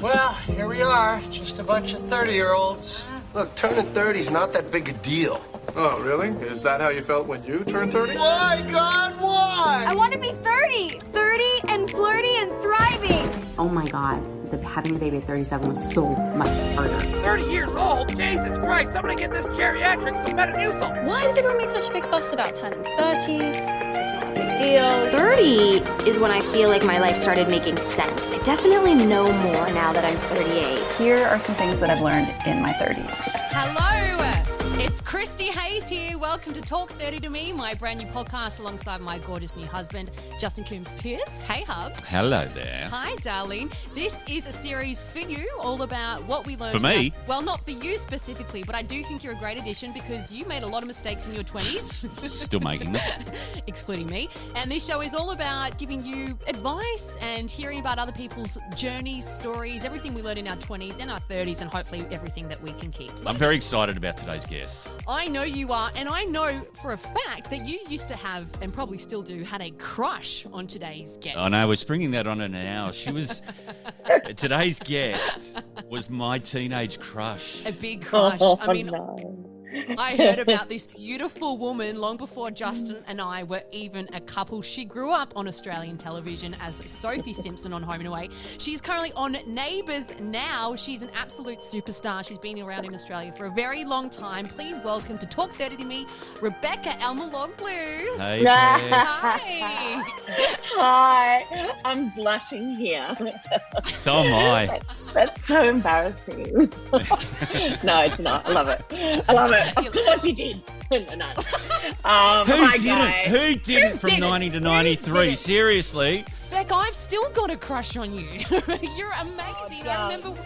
Well, here we are, just a bunch of 30 year olds. Look, turning 30 is not that big a deal. Oh, really? Is that how you felt when you turned 30? Why, God, why? I want to be 30! 30 and flirty and thriving! Oh my god, the, having the baby at 37 was so much harder. 30 years old? Jesus Christ, somebody get this geriatric some Metamucil. Why does everyone make such a big fuss about turning 30? This is not a big deal. 30 is when I feel like my life started making sense. I definitely know more now that I'm 38. Here are some things that I've learned in my 30s. Hello, it's Christie Hayes here. Welcome to Talk 30 to Me, my brand new podcast alongside my gorgeous new husband, Justin Coombs Pierce. Hey, Hubs. Hello there. Hi, darling. This is a series for you, all about what we learned. For me? about- well, not for you specifically, but I do think you're a great addition because you made a lot of mistakes in your 20s. Still making them. excluding me. And this show is all about giving you advice and hearing about other people's journeys, stories, everything we learned in our 20s and our 30s, and hopefully everything that we can keep. I'm very excited about today's guest. I know you are, and I know for a fact that you used to have, and probably still do, had a crush on today's guest. Oh, I know we're springing that on her now. She was today's guest was my teenage crush. A big crush. I mean, oh, I heard about this beautiful woman long before Justin and I were even a couple. She grew up on Australian television as Sophie Simpson on Home and Away. She's currently on Neighbours now. She's an absolute superstar. She's been around in Australia for a very long time. Please welcome to Talk 30 to Me, Rebecca Elmaloglu. Hey, Hi. Hi, I'm blushing here. so am I. That's so embarrassing. no, it's not. I love it. I love it. Of course you did. No, no. Um, Who hi, didn't? guy. Who didn't from didn't? 90 to 93? Seriously. Beck, I've still got a crush on you. You're amazing. I remember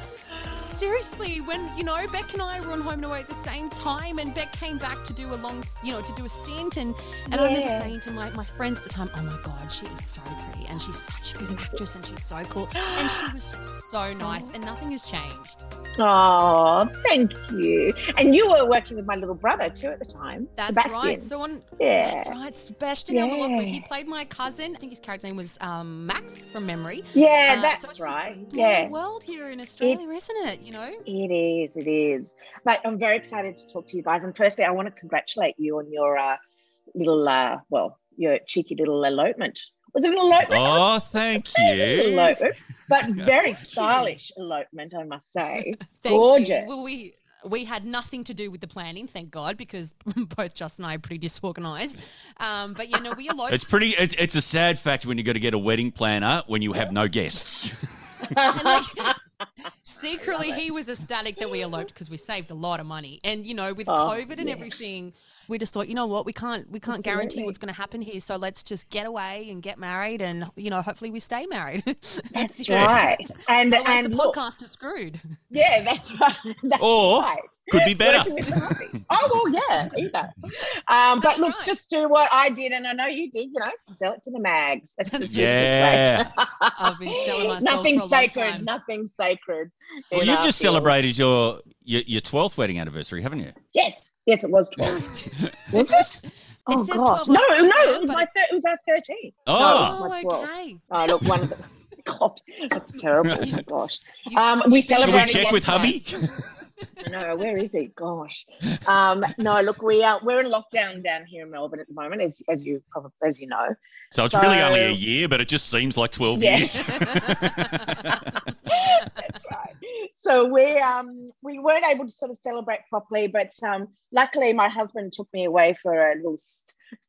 seriously when you know Beck and I were on Home and Away at the same time, and Beck came back to do a long, you know, to do a stint, and and I remember saying to my my friends at the time, "Oh my God, she is so pretty, and she's such a good actress, and she's so cool, and she was so nice, and nothing has changed." Oh, thank you. And you were working with my little brother too at the time, That's Sebastian. right. So on Yeah. that's right, Sebastian Yeah. Elmaloglu. He played my cousin. I think his character name was um, Max from memory. yeah, Uh, that's so right. Yeah. world here in Australia, isn't it? You know. It is, it is. But I'm very excited to talk to you guys. And firstly, I want to congratulate you on your uh, little, uh, well, your cheeky little elopement. Was it an elopement? Oh, thank you. elopement, but very you. stylish elopement, I must say. Thank Gorgeous. You. Well, we we had nothing to do with the planning, thank God, because both Justin and I are pretty disorganized. Um, but you know, we eloped. It's pretty. It's, it's a sad fact when you got to get a wedding planner when you have no guests. and like, secretly, he was ecstatic that we eloped because we saved a lot of money. And you know, with Oh, COVID and everything. We just thought, you know what, we can't we can't guarantee what's going to happen here, so let's just get away and get married, and you know, hopefully we stay married. That's right. And Otherwise, and the look, podcast is screwed. yeah, that's right. That's Or right. could be better. Working with the hubby. oh well, yeah, either. Um, but look, right. just do what I did, and I know you did. You know, sell it to the mags. That's That's Yeah. I've been selling myself Nothing for a long sacred. time. Nothing sacred. Well, you've just field. celebrated your, your your 12th wedding anniversary, haven't you? Yes, yes, it was twelve. was it? Oh says God! 12 No, no, it was my thir- it was our thirteenth. Oh. Oh, my okay. Oh, look, one of the. God, that's terrible. Oh gosh. You- Um, we should Should we check with hubby? I know where is he? Gosh. Um, no, look, we are we're in lockdown down here in Melbourne at the moment, as as you probably as you know. So it's really only a year, but it just seems like 12 Yeah. years. So we um we weren't able to sort of celebrate properly, but um luckily my husband took me away for a little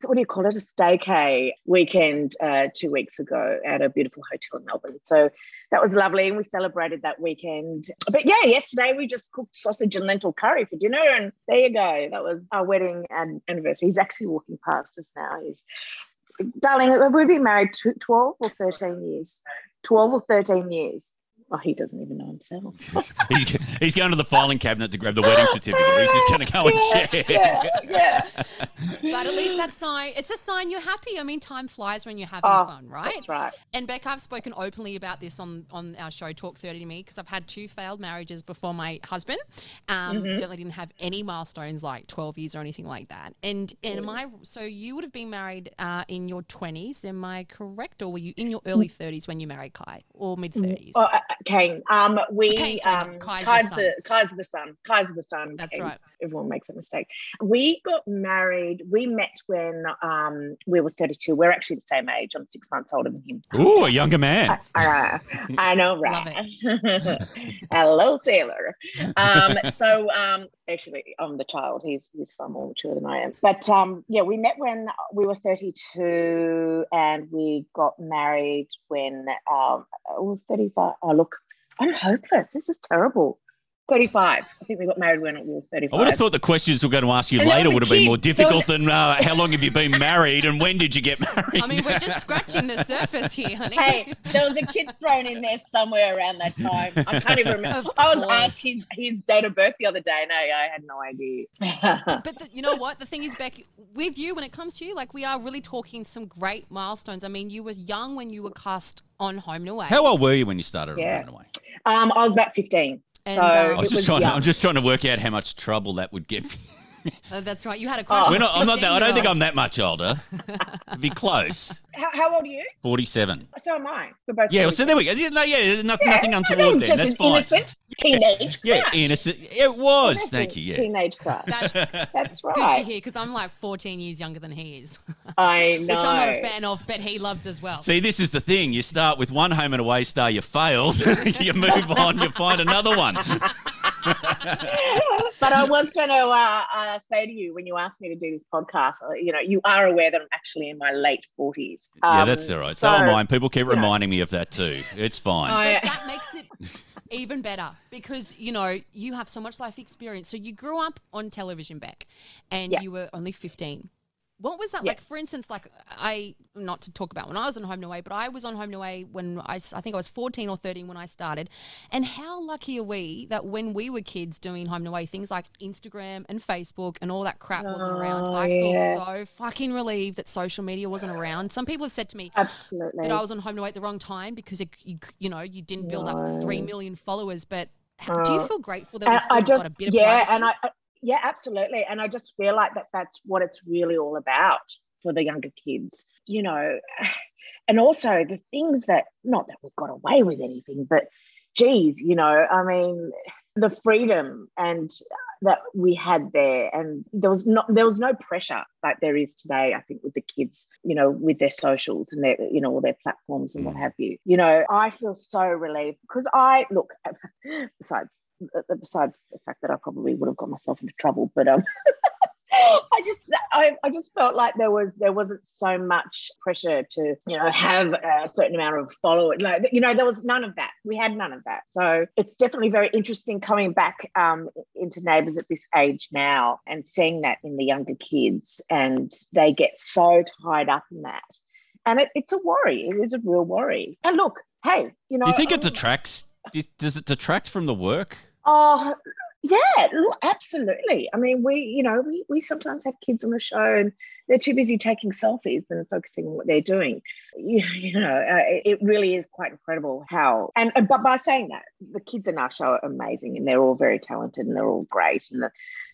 what do you call it a staycay weekend uh, two weeks ago at a beautiful hotel in Melbourne. So that was lovely, and we celebrated that weekend. But yeah, yesterday we just cooked sausage and lentil curry for dinner, and there you go. That was our wedding and anniversary. He's actually walking past us now. He's darling, we've been married 12 or 13 years. 12 or 13 years. Oh, he doesn't even know himself. he's, he's going to the filing cabinet to grab the wedding certificate. He's just going to go and check. yeah, yeah. But at least that's sign. It's a sign you're happy. I mean, time flies when you're having Oh, fun, right? That's right. And Becca, I've spoken openly about this on, on our show, Talk 30 to Me, because I've had two failed marriages before my husband. Um, Mhm. Certainly didn't have any milestones like 12 years or anything like that. And, and am I, so you would have been married uh, in your 20s, am I correct? Or were you in your early 30s when you married Kai or mid 30s? Oh, uh, Kane. Um, we Kane, sorry, um, not Kai's Kai's, the son. the Kai's the son. Kai's the son. That's Kane's- right. Everyone makes a mistake. We got married. We met when um, we were 32. We're actually the same age. I'm six months older than him. Ooh, a younger man. Uh, I know, right? Hello, sailor. Um, so, um, actually, I'm the child. He's he's far more mature than I am. But um, yeah, we met when we were 32, and we got married when um, we were 35. Oh, look, I'm hopeless. This is terrible. 35. I think we got married when we were 35. I would have thought the questions we're going to ask you And later would have been more difficult than uh, how long have you been married and when did you get married? I mean, we're just scratching the surface here, honey. Hey, there was a kid thrown in there somewhere around that time. I can't even remember. Of I was asked his, his date of birth the other day, and I, I had no idea. But the, you know what? The thing is, Beck, with you, when it comes to you, like we are really talking some great milestones. I mean, you were young when you were cast on Home and Away. How old were you when you started Yeah. running away? um, I was about 15. And, so um, I it was just was trying. To, young. I'm just trying to work out how much trouble that would get. Me. Uh, that's right. You had a question. We're not, I'm not. That, I don't think I'm that much older. Be close. How, how old are you? Forty-seven. So am I. We're both Yeah. Well, so there we go. Yeah, No, yeah. there's no- Yeah, nothing untoward that was there. just That's an fine. innocent teenage Yeah, crush. innocent. It was. Innocent Thank you. Yeah. Teenage crush. That's That's good to right. hear because I'm like 14 years younger than he is, I know. which I'm not a fan of, but he loves as well. See, this is the thing. You start with one home and away star, you fails. you move on, you find another one. but I was going to uh, uh, say to you when you asked me to do this podcast, uh, you know, you are aware that I'm actually in my late 40s. yeah, Um, that's all right. So, am I. People keep you know. reminding me of that too. It's fine. I- But that makes it even better because you know you have so much life experience. So you grew up on television, Beck, and Yeah. you were only 15. What was that Yeah. like? For instance, like I not to talk about when I was on Home and Away, but I was on Home and Away when I I think I was 14 or 13 when I started. And how lucky are we that when we were kids doing Home and Away, things like Instagram and Facebook and all that crap wasn't around. Oh, I yeah. feel so fucking relieved that social media wasn't around. Some people have said to me, Absolutely. that I was on Home and Away at the wrong time because it, you, you know you didn't build up three million followers. But do you Uh, feel grateful that we still I got just a bit of yeah, privacy? and I- yeah, absolutely, and I just feel like that that's what it's really all about for the younger kids, you know, and also the things that not that we've got away with anything, but geez, you know, I mean, the freedom and uh, that we had there, and there was not there was no pressure like there is today. I think with the kids, you know, with their socials and their you know all their platforms and what mm. have you. You know, I feel so relieved because I look besides besides the fact that I probably would have got myself into trouble, but um. I just, I, I just felt like there was, there wasn't so much pressure to, you know, have a certain amount of followers. Like, you know, there was none of that. We had none of that. So it's definitely very interesting coming back um, into neighbours at this age now and seeing that in the younger kids, and they get so tied up in that, and it, it's a worry. It is a real worry. And look, hey, you know, Do you think it um, detracts? Does it detract from the work? Oh, yeah, absolutely. I mean, we, you know, we, we sometimes have kids on the show and they're too busy taking selfies than focusing on what they're doing. You, you know, uh, it really is quite incredible how, and, and but by saying that, the kids in our show are amazing and they're all very talented and they're all great and the,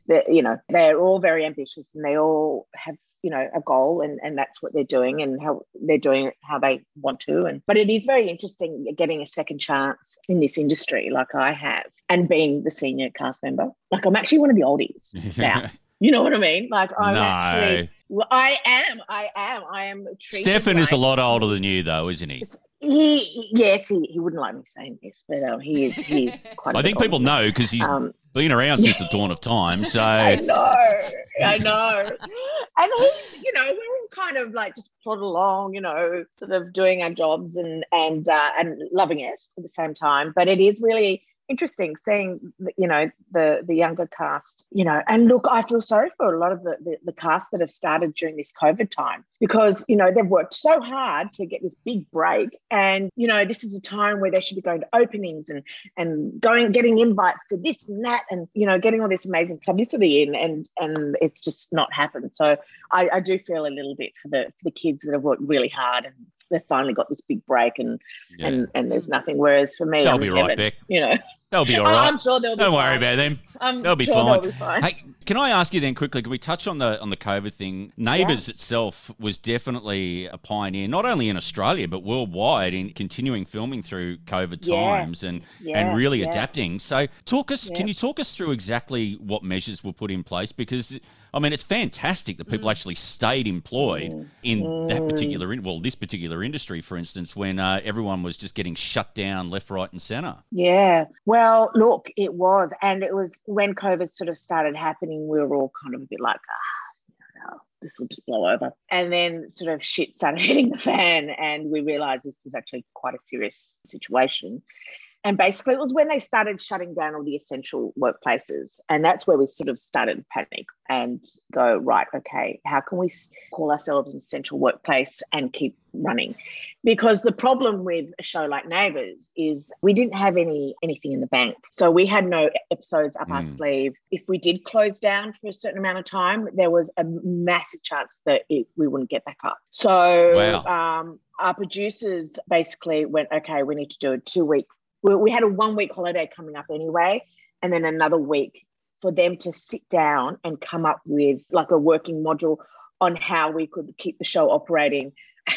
the you know, they're all very ambitious and they all have you know a goal and and that's what they're doing and how they're doing it how they want to. And but it is very interesting getting a second chance in this industry like i have and being the senior cast member. Like i'm actually one of the oldies now. You know what i mean? Like i'm No. actually well, i am i am i am treated Stefan is a lot older than you, though, isn't he? he yes he, he wouldn't like me saying this but um he is he's quite a I bit think people older. know because he's Um, been around since the dawn of time. So I know, I know. And he's, you know, we're all kind of like just plod along, you know, sort of doing our jobs and and uh, and loving it at the same time. But it is really interesting seeing you know the the younger cast you know and look i feel sorry for a lot of the, the, the cast that have started during this covid time because you know they've worked so hard to get this big break and you know this is a time where they should be going to openings and and going getting invites to this and that and you know getting all this amazing publicity in and and it's just not happened. So i, I do feel a little bit for the for the kids that have worked really hard and they've finally got this big break and yeah. and and there's nothing. Whereas for me, they'll I'm be right, Beck. You know, they'll be all right. I'm sure they'll. Don't worry fine. about them. I'm they'll be, sure fine. They'll be fine. Hey, can I ask you then quickly? Can we touch on the on the COVID thing? Neighbours yeah. itself was definitely a pioneer, not only in Australia but worldwide, in continuing filming through COVID times and Yeah, and really yeah. adapting. So, talk us. Can you talk us through exactly what measures were put in place? Because I mean, it's fantastic that people actually stayed employed in that particular, in, well, this particular industry, for instance, when uh, everyone was just getting shut down left, right, and centre. Yeah. Well, look, it was, and it was when COVID sort of started happening. We were all kind of a bit like, ah, this will just blow over. And then sort of shit started hitting the fan, and we realised this was actually quite a serious situation. And basically, it was when they started shutting down all the essential workplaces. And that's where we sort of started to panic and go, right, okay, how can we call ourselves an essential workplace and keep running? Because the problem with a show like Neighbours is we didn't have any anything in the bank. So we had no episodes up our Mm. sleeve. If we did close down for a certain amount of time, there was a massive chance that it, we wouldn't get back up. So Wow. um, our producers basically went, okay, we need to do a two week we, we had a one week holiday coming up anyway, and then another week for them to sit down and come up with like a working module on how we could keep the show operating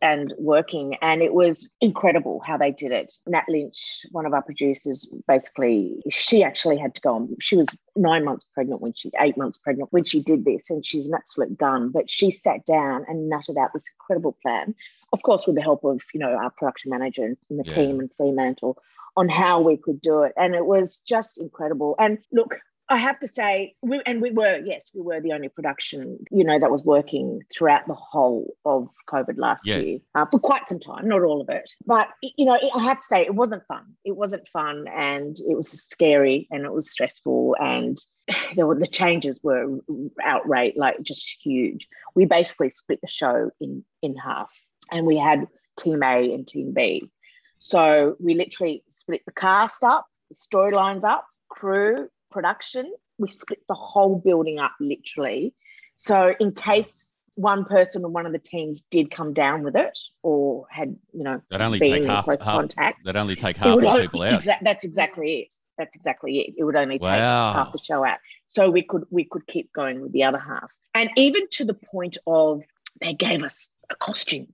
and working. And it was incredible how they did it. Nat Lynch, one of our producers, basically, she actually had to go on. She was nine months pregnant when she, eight months pregnant when she did this, and she's an absolute gun. But she sat down and nutted out this incredible plan of course, with the help of you know our production manager and the Yeah. team and Fremantle on how we could do it, and it was just incredible. And look, I have to say, we and we were yes, we were the only production you know that was working throughout the whole of COVID last Yeah. year uh, for quite some time, not all of it, but you know I have to say it wasn't fun. It wasn't fun, and it was scary, and it was stressful, and there were the changes were outright like just huge. We basically split the show in in half and we had team A and team B. So we literally split the cast up, the storylines up, crew, production. We split the whole building up literally. So in case one person or one of the teams did come down with it or had, you know, They'd only been take in half, close half contact, They'd only take half the people out. exa- that's exactly it. That's exactly it. It would only take Wow. half the show out, so we could we could keep going with the other half, and even to the point of they gave us a costume.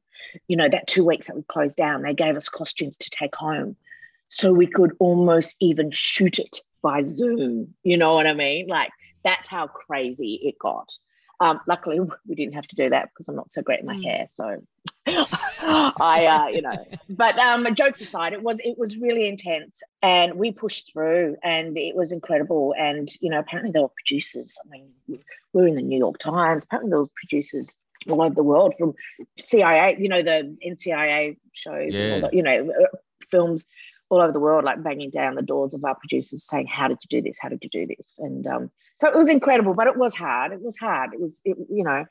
You know, that two weeks that we closed down, they gave us costumes to take home, so we could almost even shoot it by Zoom. You know what I mean? Like that's how crazy it got. Um, luckily, we didn't have to do that because I'm not so great in my hair. So I, uh, you know, but um, jokes aside, it was it was really intense, and we pushed through, and it was incredible. And you know, apparently there were producers. I mean, we were in the New York Times. Apparently there was producers all over the world from CIA, you know, the NCIS shows, and Yeah. the, you know, uh, films all over the world, like banging down the doors of our producers saying, "How did you do this? How did you do this?" And um, so it was incredible, but it was hard. It was hard. It was, it, you know,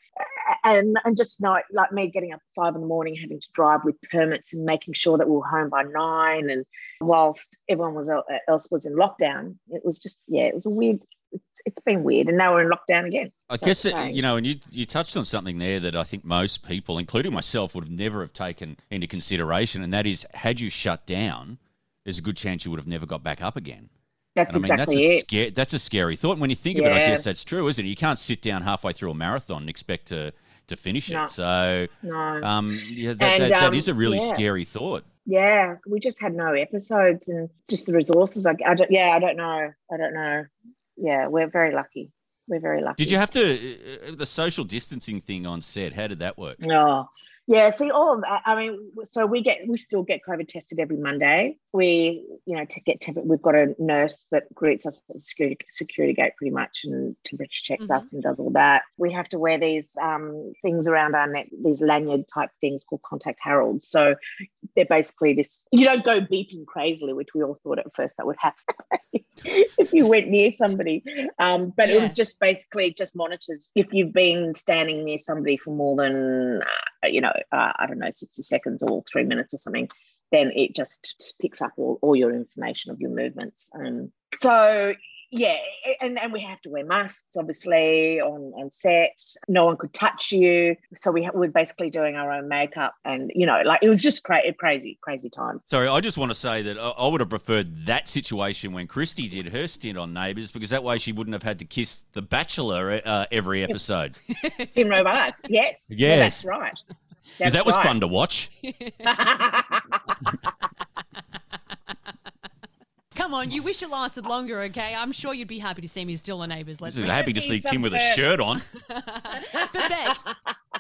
and and just not like me getting up at five in the morning, having to drive with permits and making sure that we were home by nine, and whilst everyone was else was in lockdown, it was just yeah, it was a weird. It's, it's been weird, and now we're in lockdown again. I So guess it, you know, and you you touched on something there that I think most people, including myself, would have never have taken into consideration, and that is, had you shut down, there's a good chance you would have never got back up again. That's and I mean, exactly that's a it. scary that's a scary thought. And when you think of it, I guess that's true, isn't it? You can't sit down halfway through a marathon and expect to to finish No. it. So, No. um, yeah, that, And, that, that um, is a really yeah. scary thought. yeah, we just had no episodes and just the resources. I, I don't, yeah, I don't know. I don't know. Yeah, we're very lucky. We're very lucky. Did you have to uh, the social distancing thing on set? How did that work? No, Yeah, see, all of that. I mean, so we get we still get COVID tested every Monday. We, you know, to get temperature, we've got a nurse that greets us at the security security gate pretty much and temperature checks mm-hmm. us and does all that. We have to wear these um, things around our neck, these lanyard type things called contact heralds. So they're basically this. You don't go beeping crazily, which we all thought at first that would happen if you went near somebody. Um, but yeah. it was just basically just monitors if you've been standing near somebody for more than. Uh, you know uh, I don't know, 60 seconds or three minutes or something, then it just picks up all, all your information of your movements. Um, so yeah, and, and we have to wear masks, obviously, on, on set. No one could touch you. So we were basically doing our own makeup. And, you know, like it was just cra- crazy, crazy times. Sorry, I just want to say that I would have preferred that situation when Christie did her stint on Neighbours because that way she wouldn't have had to kiss The Bachelor uh, every episode. Tim Robards, yes. Yes. Yeah, that's right. Because that was right. fun to watch. Come on, you wish it lasted longer, okay? I'm sure you'd be happy to see me still on Neighbours. Let's happy to see Tim with a shirt on. but Beck,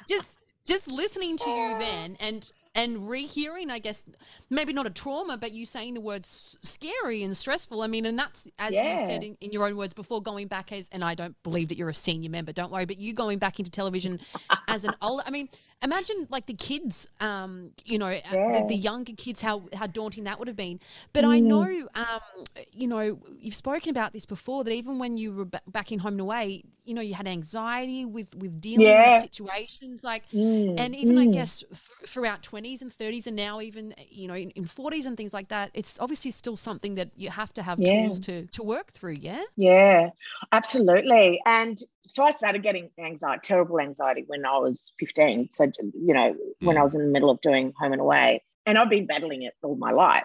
just just listening to you then, and and rehearing, I guess, maybe not a trauma, but you saying the words scary and stressful. I mean, and that's, as yeah. you said in, in, your own words before, going back as, and I don't believe that you're a senior member, don't worry, but you going back into television as an older, I mean, imagine like the kids, um, you know, yeah. the, the, younger kids, how, how daunting that would have been. But mm. I know, um, you know, you've spoken about this before, that even when you were b- back in home and away, you know, you had anxiety with, with dealing yeah. with situations like, mm. and even mm. I guess th- throughout 20s and 30s and now even you know in, 40s and things like that it's obviously still something that you have to have yeah. tools to to work through yeah yeah absolutely and so I started getting anxiety, terrible anxiety when I was 15. So, you know, when I mm. was in the middle of doing home and away. And I've been battling it all my life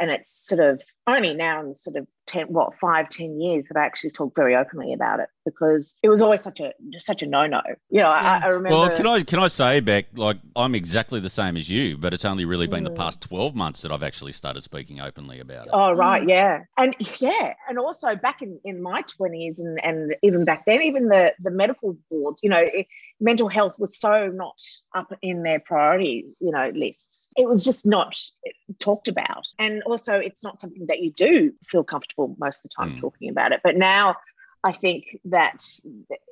and it's sort of only now in sort of 10 what five ten years that i actually talk very openly about it because it was always such a such a no-no you know yeah. I, I, remember well can i can i say beck like i'm exactly the same as you but it's only really been mm. the past 12 months that i've actually started speaking openly about it oh right mm. yeah and yeah and also back in in my 20s and and even back then even the the medical boards you know it, mental health was so not up in their priority you know lists it was just not talked about and also it's not something that you do feel comfortable most of the time mm. talking about it but now I think that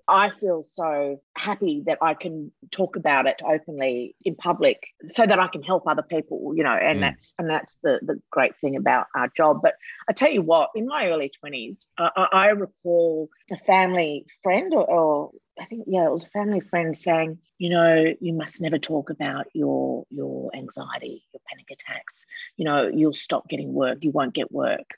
I feel so happy that I can talk about it openly in public so that I can help other people, you know, and mm. that's and that's the the great thing about our job. But I tell you what, in my early 20s, I, I recall a family friend or, or I think yeah, it was a family friend saying, you know, you must never talk about your your anxiety, your panic attacks. You know, you'll stop getting work, you won't get work.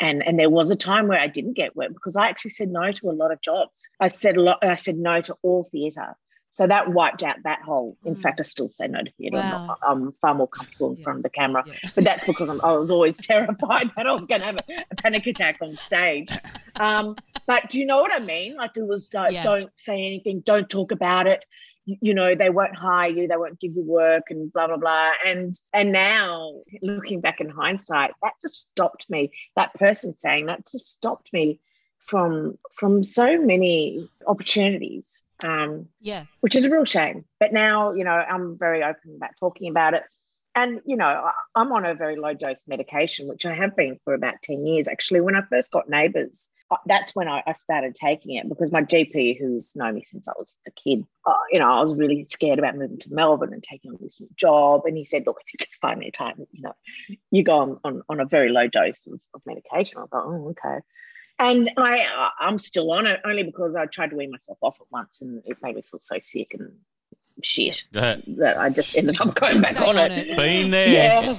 And and there was a time where I didn't get work because I actually said no to a lot of jobs. I said a lot, I said no to all theatre. So that wiped out that whole. In mm. fact, I still say no to theatre. Wow. I'm, I'm, far more comfortable in yeah. front of the camera, yeah. but that's because I'm, i was always terrified that I was going to have a, a, panic attack on stage. Um, but do you know what I mean? Like it was like, yeah. don't say anything, don't talk about it. You, you know, they won't hire you, they won't give you work, and blah blah blah. And and now, looking back in hindsight, that just stopped me. That person saying that just stopped me from from so many opportunities um, yeah which is a real shame but now you know i'm very open about talking about it and you know i'm on a very low dose medication which i have been for about 10 years actually. When i first got neighbours uh, that's when I, I started taking it because my gp who's known me since i was a kid uh, you know i was really scared about moving to melbourne and taking on this new job. And he said look i think it's finally time you know you go on, on, on a very low dose of, of medication. I like oh okay. And I, I'm still on it only because I tried to wean myself off at once and it made me feel so sick and shit that I just ended up going back on, on it. it. Been there. Yeah,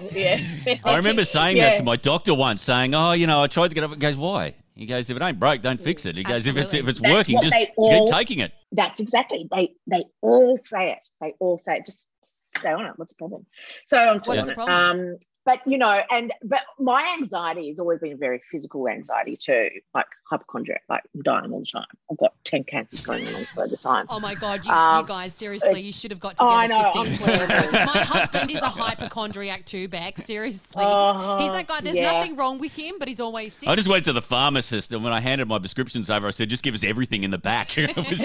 yeah. I remember saying yeah. that to my doctor once, saying, "Oh, you know, I tried to get up." He goes, "Why?" He goes, "If it ain't broke, don't fix it." He goes, "If it's if it's that's working, just all, keep taking it." That's exactly. They they all say it. They all say it. Just, just stay on it. What's the problem? So I'm still What's on it. Um, but you know and but my anxiety has always been very physical anxiety too like hypochondriac. Like I'm dying all the time. I've got ten cancers going on all the time. Oh my god, you, Um, you guys, seriously, you should have got Oh, together I know, 15, 20 years ago. 'cause terrible. My husband is a hypochondriac too, Beck. Seriously. Oh, he's that guy, there's yeah. nothing wrong with him, but he's always sick. I just went to the pharmacist, and when I handed my prescriptions over, I said, "Just give us everything in the back." It was-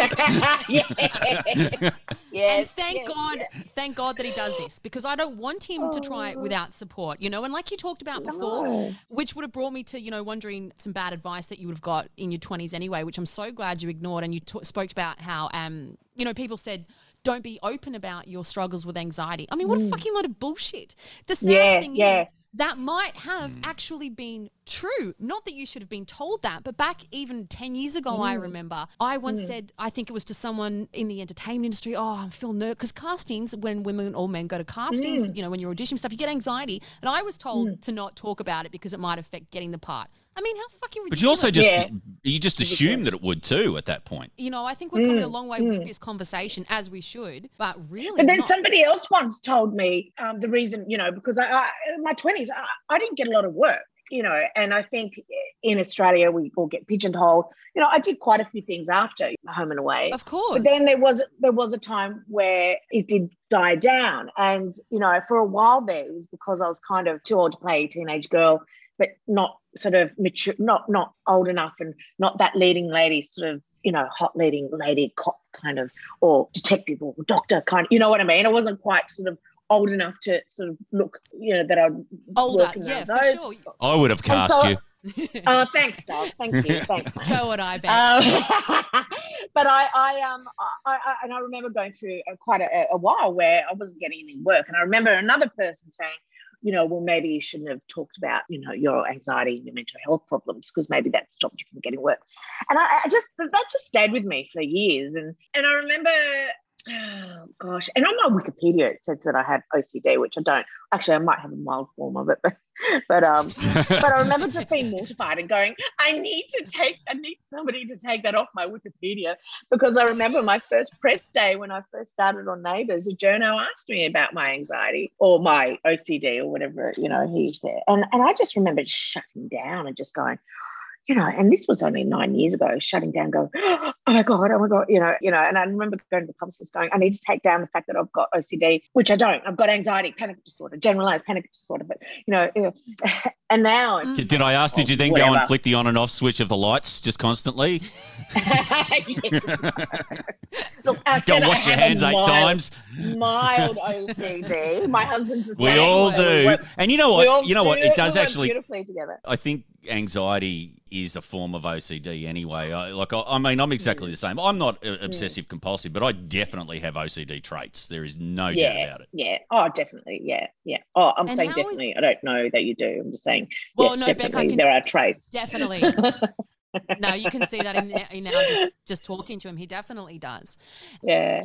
yes, and thank yes, God, thank God that he does this because I don't want him to try it without support, you know. And like you talked about before, No. which would have brought me to, you know, wondering some bad advice that you would have got in your 20s anyway, which I'm so glad you ignored. And you t- spoke about how, um, you know, people said, don't be open about your struggles with anxiety. I mean, what a fucking lot of bullshit. The sad Mm. Yeah, thing yeah. is, that might have actually been true. Not that you should have been told that, but back even 10 years ago, I Mm. remember I once said, I think it was to someone in the entertainment industry, oh, I feel nervous. Because castings, when women or men go to castings, Mm. you know, when you're auditioning stuff, you get anxiety. And I was told to not talk about it because it might affect getting the part. I mean, how fucking ridiculous. but you also just Yeah. you just assume that it would too at that point. You know, I think we're coming a Mm, long way with this conversation, as we should, but really. But then not. somebody else once told me um, the reason, you know, because I, I in my twenties, I, I didn't get a lot of work, you know, and I think in Australia we all get pigeonholed. You know, I did quite a few things after Home and Away, Of course. but then there was there was a time where it did die down, and you know, for a while there, it was because I was kind of too old to play a teenage girl, but not sort of mature, not not old enough, and not that leading lady sort of. You know, hot leading lady cop kind of, or detective or doctor kind. You know what I mean? I wasn't quite sort of old enough to sort of look, you know, that I'd Older, work in yeah, those. for sure. I would have cast so- you. Oh, thanks, Dove. Thank you. Thanks. So would I, bet. Um, but I, I, um, I, I, and I remember going through a, quite a, a while where I wasn't getting any work, and I remember another person saying, you know, well, maybe you shouldn't have talked about, you know, your anxiety and your mental health problems because maybe that stopped you from getting work. And I, I just that just stayed with me for years, and and I remember. Oh gosh! And on my Wikipedia, it says that I have OCD, which I don't. Actually, I might have a mild form of it, but but um, but I remember just being mortified and going, I need to take, I need somebody to take that off my Wikipedia because I remember my first press day when I first started on Neighbours, a journo asked me about my anxiety or my OCD or whatever, you know, he said. And, and I just remember shutting down and just going, you know, and this was only nine years ago, shutting down, going, oh my God, oh my God, you know, you know, and I remember going to the publicist going, I need to take down the fact that I've got OCD, which I don't. I've got anxiety, panic disorder, generalized panic disorder, but you know, and now it's Did, did I ask? Did you then go and flick the on and off switch of the lights just constantly? Look, Go wash your hands eight mild- times. Mild OCD. My husband's We all do. And you know what? You know what? It does actually. together. I think anxiety is a form of OCD anyway. I, like, I, I mean, I'm exactly the same. I'm not uh, obsessive compulsive, but I definitely have OCD traits. There is no doubt about it. yeah. Oh, definitely. Yeah, yeah. Oh, I'm And saying definitely. is- I don't know that you do. I'm just saying. Well, yes, no, Beck, definitely. can- There are traits. Definitely. no, you can see that in, in now just just talking to him. He definitely does. Yeah.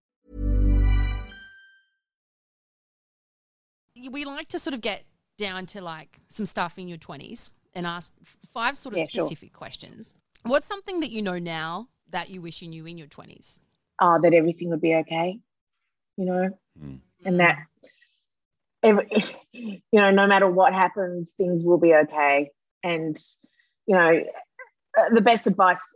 We like to sort of get down to like some stuff in your 20s and ask five sort of Yeah, sure. specific questions. What's something that you know now that you wish you knew in your 20s? Oh, that everything would be okay. You know, Mm. and that every, you know, no matter what happens, things will be okay. And you know, uh, the best advice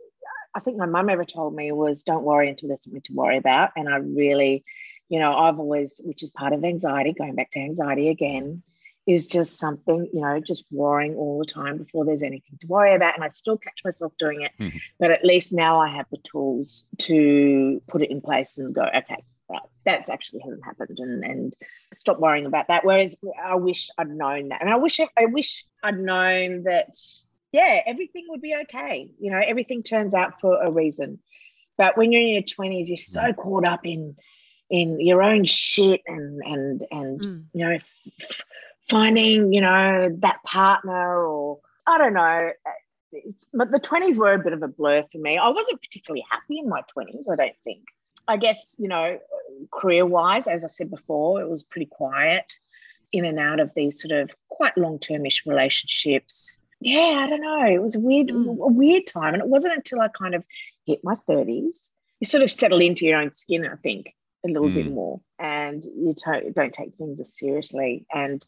I think my mum ever told me was, "Don't worry until there's something to worry about." And I really, you know, I've always, which is part of anxiety, going back to anxiety again, is just something, you know, just worrying all the time before there's anything to worry about. And I still catch myself doing it, Mhm. but at least now I have the tools to put it in place and go, okay, right, that's actually hasn't happened, and and stop worrying about that. Whereas I wish I'd known that, and I wish I wish I'd known that. Yeah, everything would be okay. You know, everything turns out for a reason. But when you're in your twenties, you're so caught up in in your own shit and and and Mm. you know finding, you know, that partner or I don't know. But the 20s were a bit of a blur for me. I wasn't particularly happy in my 20s, I don't think. I guess, you know, career wise, as I said before, it was pretty quiet in and out of these sort of quite long termish relationships. Yeah, I don't know. It was a weird, Mm. a weird time. And it wasn't until I kind of hit my 30s, you sort of settle into your own skin, I think, a little bit Mm. more. And you to- don't take things as seriously. And,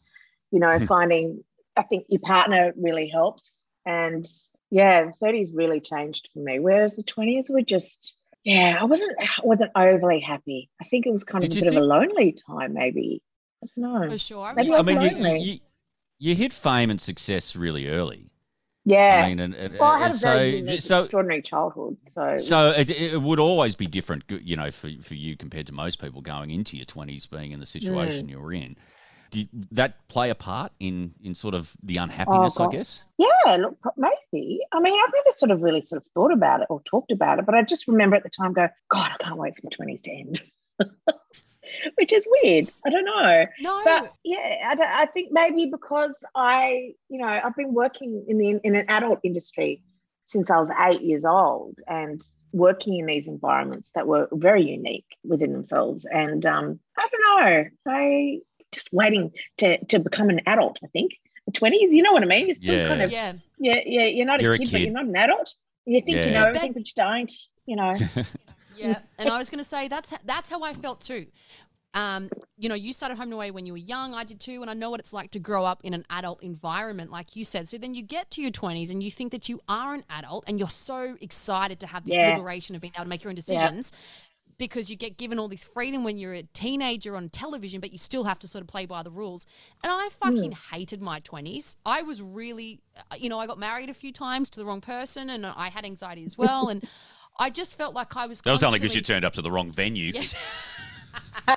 you know, finding, I think your partner really helps. And yeah, the 30s really changed for me. Whereas the 20s were just, yeah, I wasn't I wasn't overly happy. I think it was kind Did of a you bit of a lonely time, maybe. I don't know. For sure. Maybe I I was mean, you, you, you hit fame and success really early. Yeah. I mean, and, and, well, I had a very so unique, so extraordinary childhood. So, so it, it would always be different, you know, for for you compared to most people going into your twenties, being in the situation Mm. you were in. Did that play a part in in sort of the unhappiness? I Oh, God. guess. Yeah, look, maybe. I mean, I've never sort of really sort of thought about it or talked about it, but I just remember at the time go, God, I can't wait for the 20s to end. Which is weird. I don't know. No. But yeah, I, I think maybe because I, you know, I've been working in the in an adult industry since I was eight years old and working in these environments that were very unique within themselves. And um, I don't know, I just waiting to to become an adult, I think. The 20s, you know what I mean? You're still Yeah. kind of yeah. yeah, yeah, you're not You're a a kid, but you're not an adult. You think you know Yeah, everything, but you don't, you know. Yeah, and I was going to say that's that's how I felt too. Um, you know, you started home and away when you were young. I did too, and I know what it's like to grow up in an adult environment, like you said. So then you get to your twenties and you think that you are an adult, and you're so excited to have this Yeah. liberation of being able to make your own decisions. Because you get given all this freedom when you're a teenager on television, but you still have to sort of play by the rules. And I fucking hated my 20s. I was really, uh, you know, I got married a few times to the wrong person and I had anxiety as well. And I just felt like I was That was only because you turned up to the wrong venue. Yes.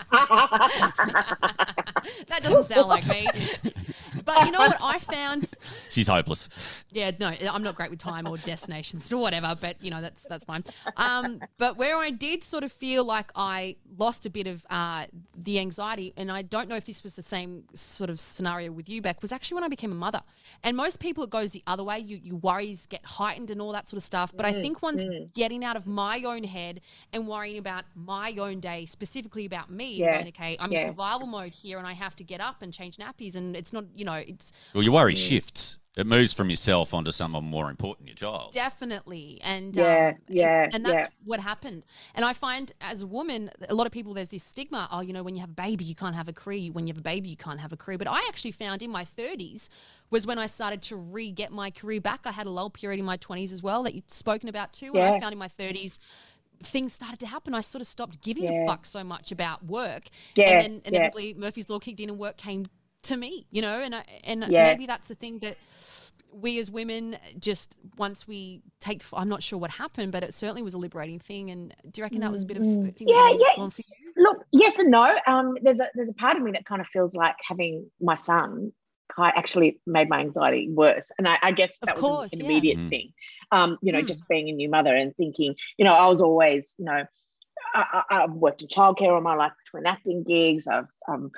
that doesn't sound like me. But you know what I found? She's hopeless. Yeah, no, I'm not great with time or destinations or whatever, but you know that's that's fine. Um, but where I did sort of feel like I lost a bit of uh, the anxiety, and I don't know if this was the same sort of scenario with you, Beck, was actually when I became a mother. And most people it goes the other way. You your worries get heightened and all that sort of stuff. But I Mm, think once mm. getting out of my own head and worrying about my own day, specifically about me, Yeah, going, okay, I'm in survival mode here, and I have to get up and change nappies, and it's not, you know, it's Well, your worry shifts. It moves from yourself onto someone more important, your child. Definitely. And Yeah, um, yeah, and, and that's yeah. what happened. And I find as a woman, a lot of people there's this stigma, oh, you know, when you have a baby, you can't have a career. When you have a baby, you can't have a career. But I actually found in my 30s was when I started to re get my career back. I had a lull period in my 20s as well that you'd spoken about too. And I found in my 30s things started to happen. I sort of stopped giving Yeah. a fuck so much about work. Yeah, And then yeah. inevitably Murphy's Law kicked in and work came to me, you know, and I, and Yeah. maybe that's the thing that we as women just once we take i'm not sure what happened but it certainly was a liberating thing and do you reckon that was a bit of a thing that Mm-hmm. Yeah, yeah. gone for you Look, yes and no. Um, there's a there's a part of me that kind of feels like having my son actually made my anxiety worse, and I, I guess that course, was an yeah. immediate Mm. thing. Um, you know, Mm. just being a new mother and thinking, you know, I was always, you know, I, I've worked in childcare all my life between acting gigs. I've um,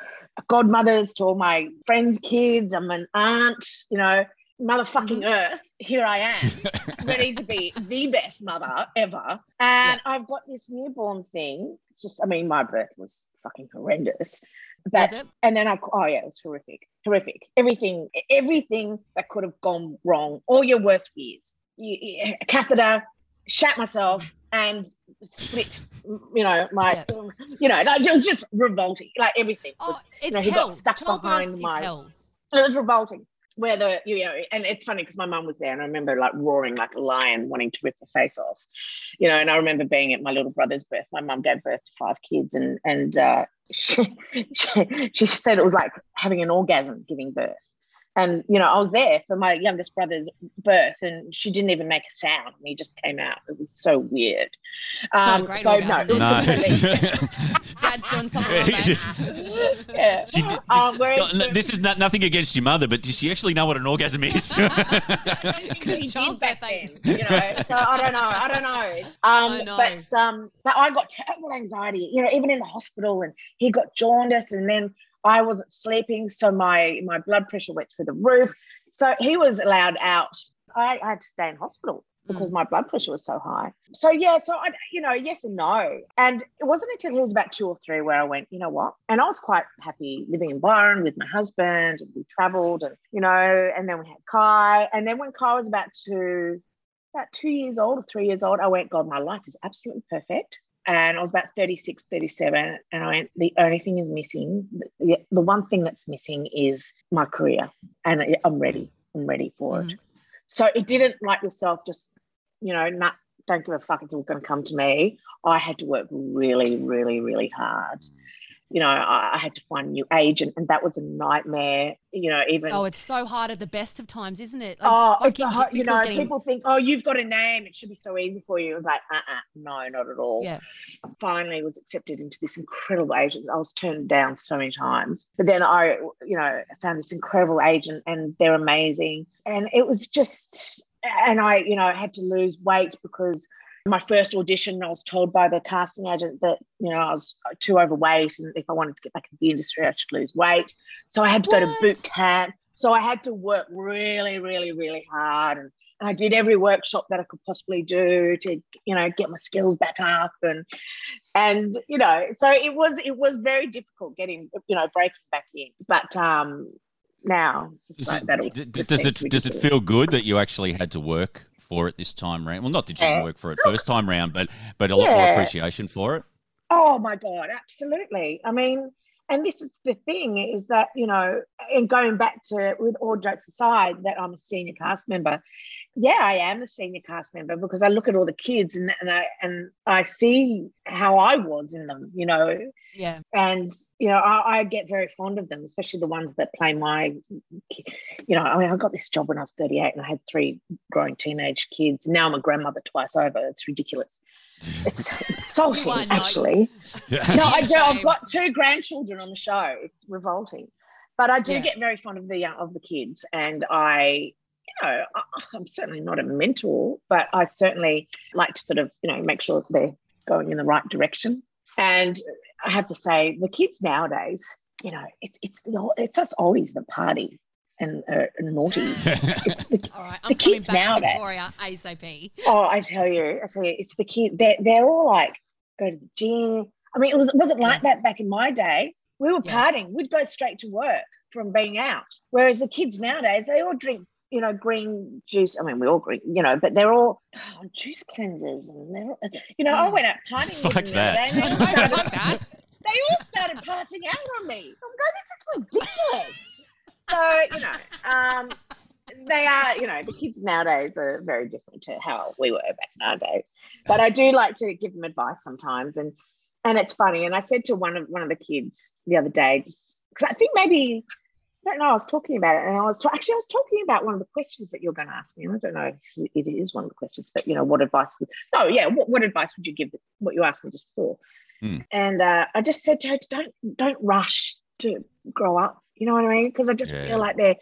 godmothers to all my friends' kids. I'm an aunt. You know, motherfucking Mm-hmm. earth. Here I am, ready to be the best mother ever. And I've got this newborn thing. It's just, I mean, my birth was fucking horrendous. But and then I, oh yeah, it was horrific, horrific. Everything, everything that could have gone wrong. All your worst fears. You, you- a catheter, shat myself, and split. You know my, you know, like, it was just revolting. Like everything. oh was, you it's know, he hell got stuck Childbirth behind my hell it was revolting where the you know and it's funny because my mum was there and i remember like roaring like a lion wanting to rip the face off you know and i remember being at my little brother's birth my mum gave birth to five kids and and uh, she, she, she said it was like having an orgasm giving birth and you know i was there for my youngest brother's birth and she didn't even make a sound and he just came out it was so weird not a um great so orgasm, no No. dad's doing something wrong yeah did- um, whereas No, no, this is not, nothing against your mother, but does she actually know what an orgasm is? because he did back then, you know. So I don't know. I don't know. Um, I know. But um, but I got terrible anxiety. You know, even in the hospital, and he got jaundice, and then I wasn't sleeping, so my my blood pressure went through the roof. So he was allowed out. I, I had to stay in hospital hmm. because my blood pressure was so high. So yeah, so I, you know, yes and no. And it wasn't until he was about two or three where I went, you know what? And I was quite happy living in Byron with my husband, and we travelled, and you know, and then we had Kai, and then when Kai was about two, about two years old or three years old, I went, God, my life is absolutely perfect. And I was about 36, 37. And I went, the only thing is missing, the, the one thing that's missing is my career. And I'm ready. I'm ready for it. Mm-hmm. So it didn't like yourself just, you know, not don't give a fuck, it's all going to come to me. I had to work really, really, really hard. You know, I, I had to find a new agent, and that was a nightmare. You know, even Oh, it's so hard at the best of times, isn't it? It's oh, it's a hard, you know, getting- people think, oh, you've got a name, it should be so easy for you. It was like, uh, uh no, not at all. Yeah. Finally, was accepted into this incredible agent. I was turned down so many times, but then I, you know, found this incredible agent, and they're amazing. And it was just, and I, you know, had to lose weight because my first audition, I was told by the casting agent that, you know, I was too overweight. And if I wanted to get back into the industry, I should lose weight. So I had to go to boot camp. So I had to work really, really, really hard. And, and I did every workshop that I could possibly do to, you know, get my skills back up. And, and, you know, so it was, it was very difficult getting, you know, breaking back in. But um, now it's just Does like it, that. Was, d- just does it does it feel good that you actually had to work for it this time round? Well, not that you Yeah. work for it first time round, but but a lot more appreciation for it. Oh my God, absolutely. I mean, and this is the thing is that, you know, and going back to, with all jokes aside, that I'm a senior cast member. Yeah, I am a senior cast member because I look at all the kids and, and I and I see how I was in them, you know, Yeah. and you know I, I get very fond of them especially the ones that play my you know i mean i got this job when i was 38 and i had three growing teenage kids. Now i'm a grandmother twice over. It's ridiculous. It's it's not. actually. No i do. I've got two grandchildren on the show. It's revolting. But i do Yeah. get very fond of the young of the kids and i you know I, i'm certainly not a mentor but i certainly like to sort of you know make sure that they're going in the right direction and I have to say, the kids nowadays, you know, it's it's the it's us oldies that party and uh, naughty. It's the, All right, I'm coming kids back to nowadays. Victoria ASAP. Oh, I tell you, I tell you, it's the kid. They're they're all like go to the gym. I mean, it was it wasn't like that back in my day. We were Yeah. partying. We'd go straight to work from being out. Whereas the kids nowadays, they all drink. You know, green juice. I mean, we all drink, you know, but they're all oh, juice cleansers, and they're, all- you know, I went out partying Fuck that. they all started- that. they all started passing out on me. I'm going, this is ridiculous. so, you know, um, they are, you know, the kids nowadays are very different to how we were back in our day. But I do like to give them advice sometimes. And and it's funny. And I said to one of one of the kids the other day, just because I think maybe I don't know, I was talking about it, and I was ta- actually I was talking about one of the questions that you're going to ask me. And I don't know if it is one of the questions, but you know, what advice would no, yeah, what, what advice would you give? What you asked me just before, Hmm. and uh, I just said to her, don't don't rush to grow up. You know what I mean? Because I just Yeah. feel like they're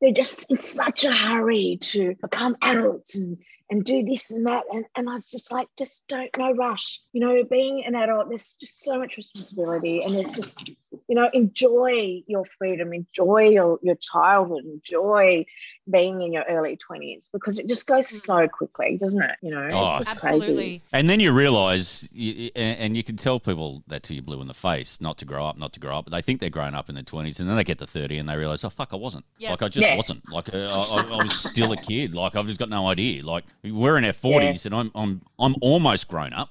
they're just in such a hurry to become adults and and do this and that and, and I was just like just don't no rush you know being an adult there's just so much responsibility and there's just you know enjoy your freedom enjoy your, your childhood enjoy being in your early 20s because it just goes so quickly doesn't it you know Oh, it's just crazy Absolutely. And then you realise, you, and and you can tell people that till you blue in the face, not to grow up, not to grow up. But they think they're grown up in their twenties, and then they get to thirty, and they realise, oh fuck, I wasn't. Yeah. Like I just Yeah. wasn't. Like uh, I, I, I was still a kid. Like I've just got no idea. Like we're in our forties, and I'm I'm I'm almost grown up.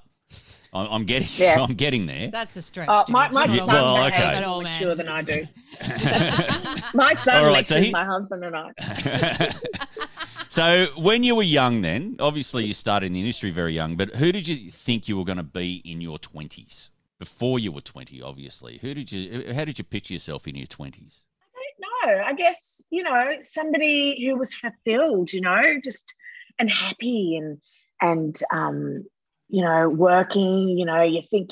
I'm, I'm getting Yeah. I'm getting there. That's a stretch. Dude. my, my You're Yeah, son well, okay. At all, more man. mature than I do. my son All right, so he- my husband and I. so when you were young, then obviously you started in the industry very young. But who did you think you were going to be in your twenties before you were twenty? Obviously, who did you? How did you picture yourself in your twenties? no, I guess, you know, somebody who was fulfilled, you know, just and happy and and um, you know, working, you know, you think,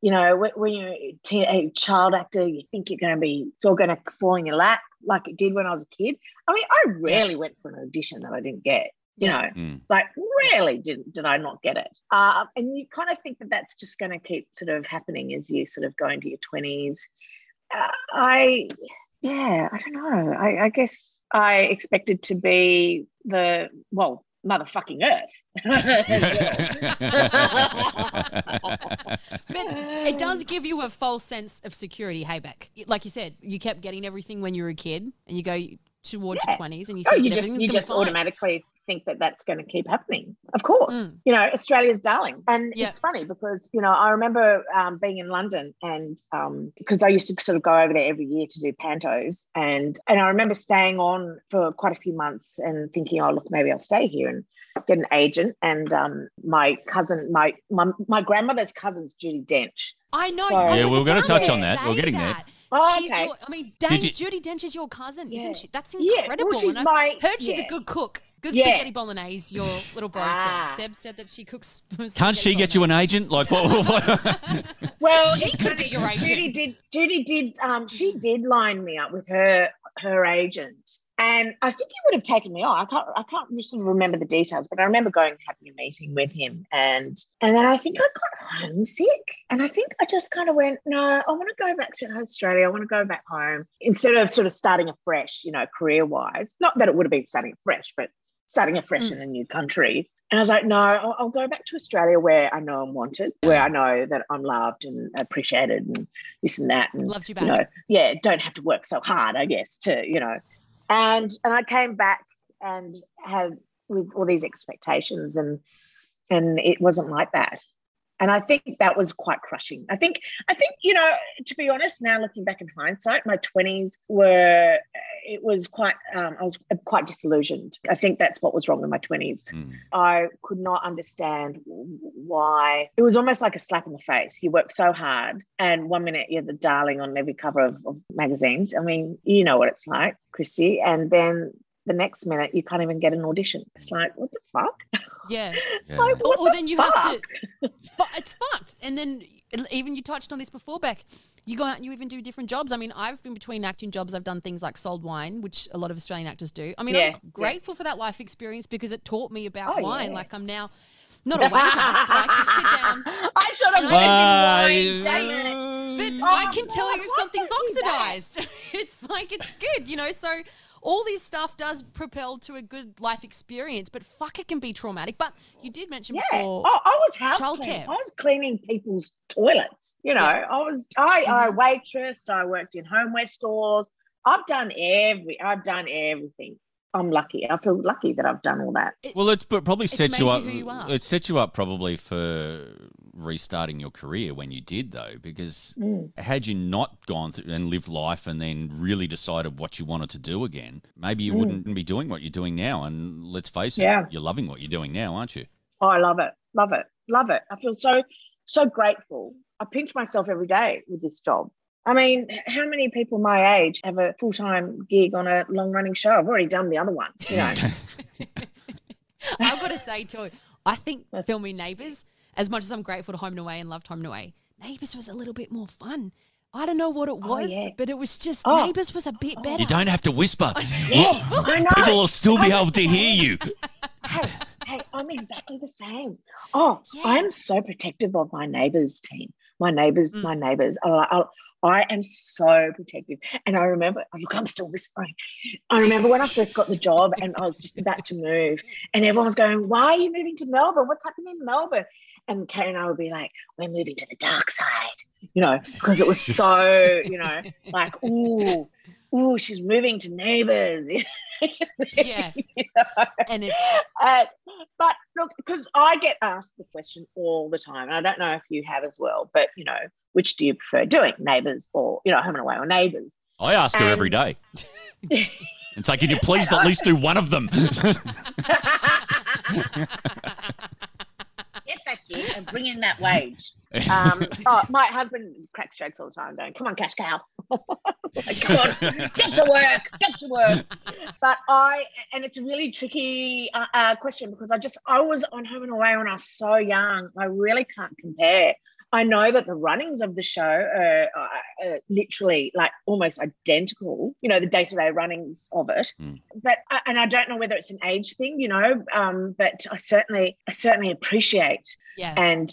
you know, when, when you're a, teen, a child actor, you think you're going to be, it's all going to fall in your lap like it did when I was a kid. I mean, I rarely went for an audition that I didn't get, you Yeah. know, Mm. like rarely did, did I not get it. Uh, and you kind of think that that's just going to keep sort of happening as you sort of go into your 20s uh, I, yeah, I don't know. I, I guess I expected to be the well, motherfucking earth. but it does give you a false sense of security, hey Beck. Like you said, you kept getting everything when you were a kid, and you go towards Yeah. your twenties, and you oh, you just you just automatically think that that's going to keep happening. Of course, Mm. you know Australia's darling, and Yeah. it's funny because you know I remember um, being in London and because I used to sort of go over there every year to do pantos, and and I remember staying on for quite a few months and thinking, oh look, maybe I'll stay here and get an agent. And um, my cousin, my, my my grandmother's cousin's Judi Dench. I know. So- I Yeah, was we we're going to touch on that. We're getting that. Oh, She's okay. your, I mean, Did Dame you- Judi Dench is your cousin, Yeah. isn't she? That's Yeah, well, incredible. she's and I've my- heard she's yeah. a good cook. Good Yeah. spaghetti bolognese, your little bro Ah. said. Seb said that she cooks. Can't she get you an agent? Like what? what- Well, She could funny be your agent. Judi did. Judi did. Um, she did line me up with her her agent, and I think he would have taken me on. I can't. I can't sort of remember the details, but I remember going and having a meeting with him, and and then I think I got homesick, and I think I just kind of went, no, I want to go back to Australia. I want to go back home instead of sort of starting afresh, you know, career wise. Not that it would have been starting afresh, but starting afresh in mm. a new country. And I was like, no, I'll, I'll go back to Australia where I know I'm wanted, where I know that I'm loved and appreciated and this and that. And, Loves you back. you know, yeah, don't have to work so hard, I guess, to, you know. And and I came back and had with all these expectations and and it wasn't like that. And I think that was quite crushing. I think, I think, you know, to be honest, now looking back in hindsight, my 20s were, it was quite, um, I was quite disillusioned. I think that's what was wrong in my 20s. I could not understand why. It was almost like a slap in the face. You work so hard, and one minute you're the darling on every cover of, of magazines. I mean, you know what it's like, Christie. And then the next minute, you can't even get an audition. It's like, what the fuck? Yeah. Like, Or, what or the then you fuck? have to. It's fucked. And then even you touched on this before, Beck. You go out and you even do different jobs. I mean, I've been between acting jobs. I've done things like sold wine, which a lot of Australian actors do. I mean, Yeah, I'm yeah. grateful for that life experience because it taught me about Oh, wine. yeah. Like I'm now not a wanker, but I can sit down. I should have wine. But Oh I can tell you if something's can't you do that? oxidized. it's like it's good, you know. So all this stuff does propel to a good life experience, but fuck, it can be traumatic. But you did mention Yeah. before. Oh, I was house cleaning. I was cleaning people's toilets. You know, Yeah. I was I I Mhm. waitressed. I worked in homeware stores. I've done every. I've done everything. I'm lucky. I feel lucky that I've done all that. Well, it's but probably It's set made you you up. who you are. It set you up probably for restarting your career when you did, though, because Mm. had you not gone through and lived life and then really decided what you wanted to do again, maybe you Mm. wouldn't be doing what you're doing now. And let's face it, Yeah. you're loving what you're doing now, aren't you? Oh, I love it. Love it. Love it. I feel so so grateful. I pinch myself every day with this job. I mean, how many people my age have a full time gig on a long running show? I've already done the other one. You know. I've got to say too, I think filming Neighbours, as much as I'm grateful to Home and Away and loved Home and Away, Neighbours was a little bit more fun. I don't know what it oh, was, yeah. but it was just Oh. Neighbours was a bit oh. better. You don't have to whisper. Yeah, I know. People will still be able to hear you. hey, hey, I'm exactly the same. Oh, I am so protective of my neighbours team. My neighbours, mm. my neighbours. I, I, I am so protective. And I remember, oh, look, I'm still whispering. I remember when I first got the job and I was just about to move, and everyone was going, Why are you moving to Melbourne? What's happening in Melbourne? And Kate and I would be like, We're moving to the dark side, you know, because it was so, you know, like, ooh, ooh, she's moving to neighbours. Yeah. You know? And it's Uh, but look, because I get asked the question all the time, and I don't know if you have as well, but you know, which do you prefer doing, neighbours or you know, home and away or neighbours? I ask her every day. It's like, can you please at least do one of them? Get back here and bring in that wage. Um, oh, my husband cracks jokes all the time, going, "Come on, cash cow, like, come on, get to work, get to work." But I, and it's a really tricky uh, uh, question because I just I was on Home and Away when I was so young. I really can't compare. I know that the runnings of the show are, are, are literally like almost identical. You know, the day to day runnings of it. But uh, and I don't know whether it's an age thing, you know. Um, but I certainly I certainly appreciate yeah. and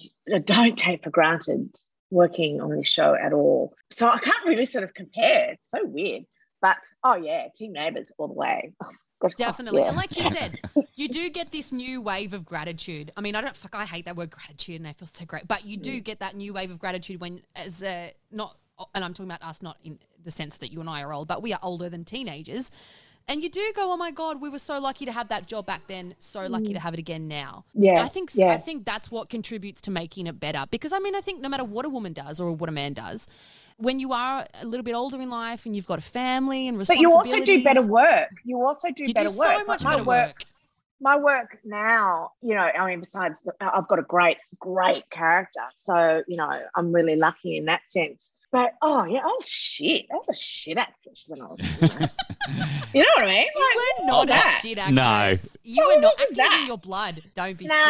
don't take for granted working on this show at all. So I can't really sort of compare. It's so weird. But oh yeah, team neighbors all the way. Oh, gosh, Definitely. yeah. And like you said, you do get this new wave of gratitude. I mean, I don't fuck I hate that word gratitude and I feel so great. But you do Mm. get that new wave of gratitude when as a not and I'm talking about us not in the sense that you and I are old, but we are older than teenagers. And you do go, oh my god, we were so lucky to have that job back then, so lucky to have it again now. Yeah, I think yeah. I think that's what contributes to making it better. Because I mean, I think no matter what a woman does or what a man does, when you are a little bit older in life and you've got a family and responsibilities, But you also do better work. You also do You do better so work. Like much my better work. work. My work now, you know, I mean, besides, the, I've got a great, great character. So, you know, I'm really lucky in that sense. But oh, yeah, I was shit. I was a shit actress when I was, you know, you know what I mean? You were not a shit actress. No, You Well, were not what was acting that? in your blood. Don't be Nah, silly.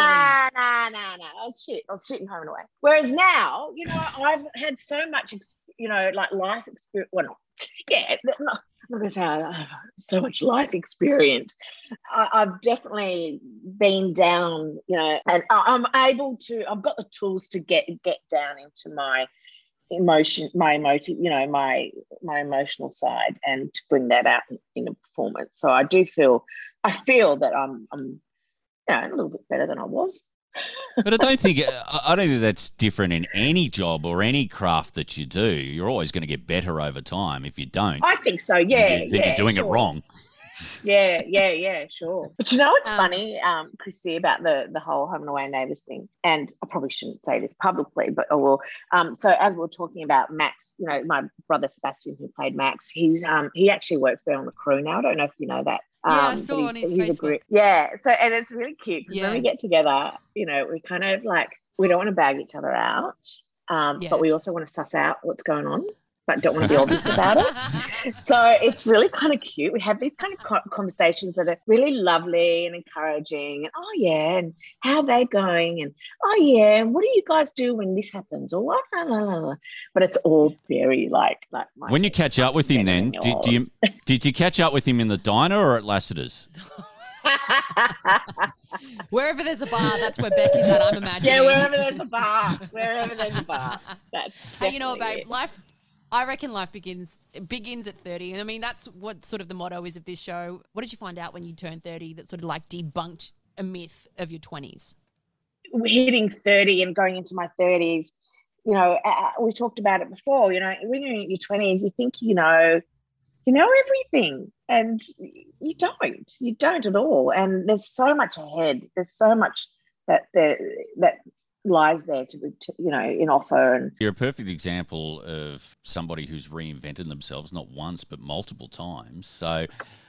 nah, nah, nah. I was shit. I was shitting home and away. Whereas now, you know, I've had so much, you know, like life experience. Well, not, yeah, not, I'm not going to say I have so much life experience. I, I've definitely been down, you know, and I'm able to. I've got the tools to get get down into my emotion, my emotive, you know, my my emotional side, and to bring that out in, in a performance. So I do feel, I feel that I'm, I'm, you know, a little bit better than I was. But I don't think I uh, I don't think that's different in any job or any craft that you do. You're always going to get better over time. If you don't, I think so. Yeah, then yeah. you're doing sure. it wrong. Yeah, yeah, yeah, sure. But you know what's funny, um, Chrissy, about the the whole home and away neighbours thing, and I probably shouldn't say this publicly, but I will. Um, so as we are talking about Max, you know, my brother Sebastian, who played Max, he's um he actually works there on the crew now. I don't know if you know that. Um, Yeah, I saw he's- on his he's a Facebook. great- yeah, so and it's really cute because Yeah. when we get together, you know, we kind of like we don't want to bag each other out, um, Yeah. but we also want to suss out what's going on, but don't want to be obvious about it so it's really kind of cute. We have these kind of conversations that are really lovely and encouraging. And oh yeah, and how are they going? And oh yeah, and what do you guys do when this happens? Or what? But it's all very like like my When you catch up with him, then than did, do you did you catch up with him in the diner or at Lassiter's? Wherever there's a bar, that's where Becky's at. I'm imagining. yeah, wherever there's a bar, wherever there's a bar. That's Hey, you know what, definitely babe? Life. I reckon life begins begins at 30. And I mean, that's what sort of the motto is of this show. What did you find out when you turned 30 that sort of like debunked a myth of your 20s? hitting 30 and going into my 30s you know uh, we talked about it before you know when you're in your 20s you think you know you know everything and you don't you don't at all and there's so much ahead there's so much that there that lies there to, to you know in offer and You're a perfect example of somebody who's reinvented themselves not once but multiple times. So,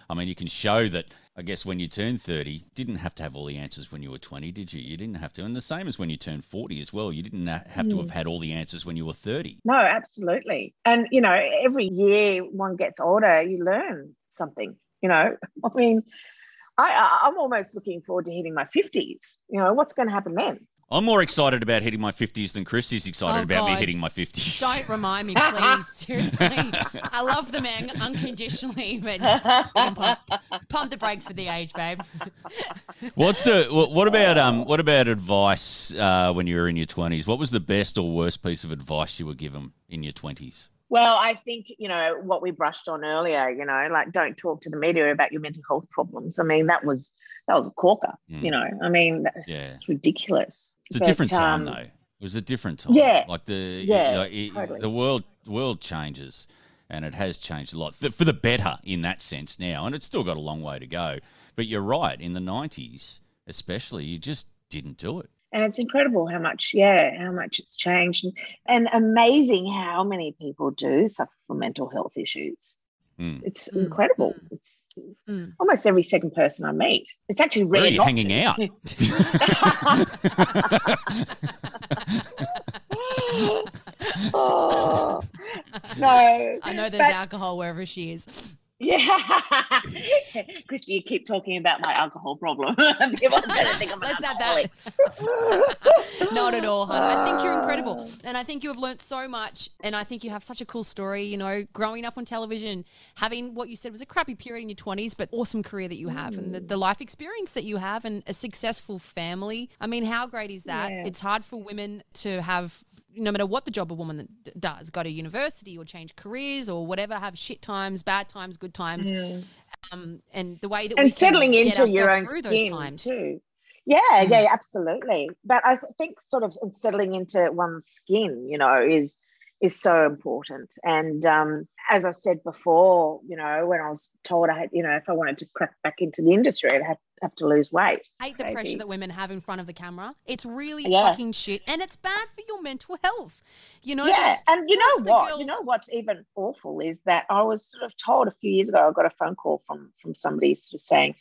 I mean, you can show that. I guess when you turn 30, didn't have to have all the answers when you were 20, did you? You didn't have to. And the same as when you turned 40 as well. You didn't have to Mm. have had all the answers when you were 30. no absolutely and you know every year one gets older you learn something you know i mean I- I'm almost looking forward to hitting my 50s. You know, what's going to happen then? I'm more excited about hitting my 50s than Chris is excited Oh, about me hitting my 50s. Don't remind me, please. Seriously. I love the man unconditionally, but pump, pump the brakes for the age, babe. What's the what about um what about advice uh, when you were in your 20s? What was the best or worst piece of advice you were given in your 20s? Well, I think, you know, what we brushed on earlier, you know, like don't talk to the media about your mental health problems. I mean, that was that was a corker, Mm. you know. I mean, that's Yeah. ridiculous. It's a But, different time um, though. It was a different time. Yeah. Like the Yeah, like, it- totally. the world the world changes and it has changed a lot for the better in that sense now and it's still got a long way to go. But you're right, in the 90s especially you just didn't do it. And it's incredible how much yeah how much it's changed and, and amazing how many people do suffer from mental health issues Mm. it's incredible it's Mm. almost every second person i meet it's actually Where rare are you hanging to. out? oh, no I know there's but- alcohol wherever she is. Yeah, Christie, you keep talking about my alcohol problem. People are going to think I'm Let's add that. Not at all, hon. I think you're incredible. Ah. And I think you have learnt so much. And I think you have such a cool story, you know, growing up on television, having what you said was a crappy period in your 20s, but awesome career that you have and the, the life experience that you have and a successful family. I mean, how great is that? Yeah. It's hard for women to have. No matter what the job a woman does, go to university or change careers or whatever, have shit times, bad times, good times, Mm. um, and the way that we and can settling get into your own through those skin times. too. Yeah, yeah, absolutely. But I think sort of settling into one's skin, you know, is is so important. And um, as I said before, you know, when I was told I had, you know, if I wanted to crack back into the industry, I'd have, have to lose weight. hate the Crazy. pressure that women have in front of the camera. It's really Yeah. fucking shit, and it's bad for your mental health. You know, yeah, and you know the what? You know what's even awful is that I was sort of told a few years ago. I got a phone call from from somebody sort of saying,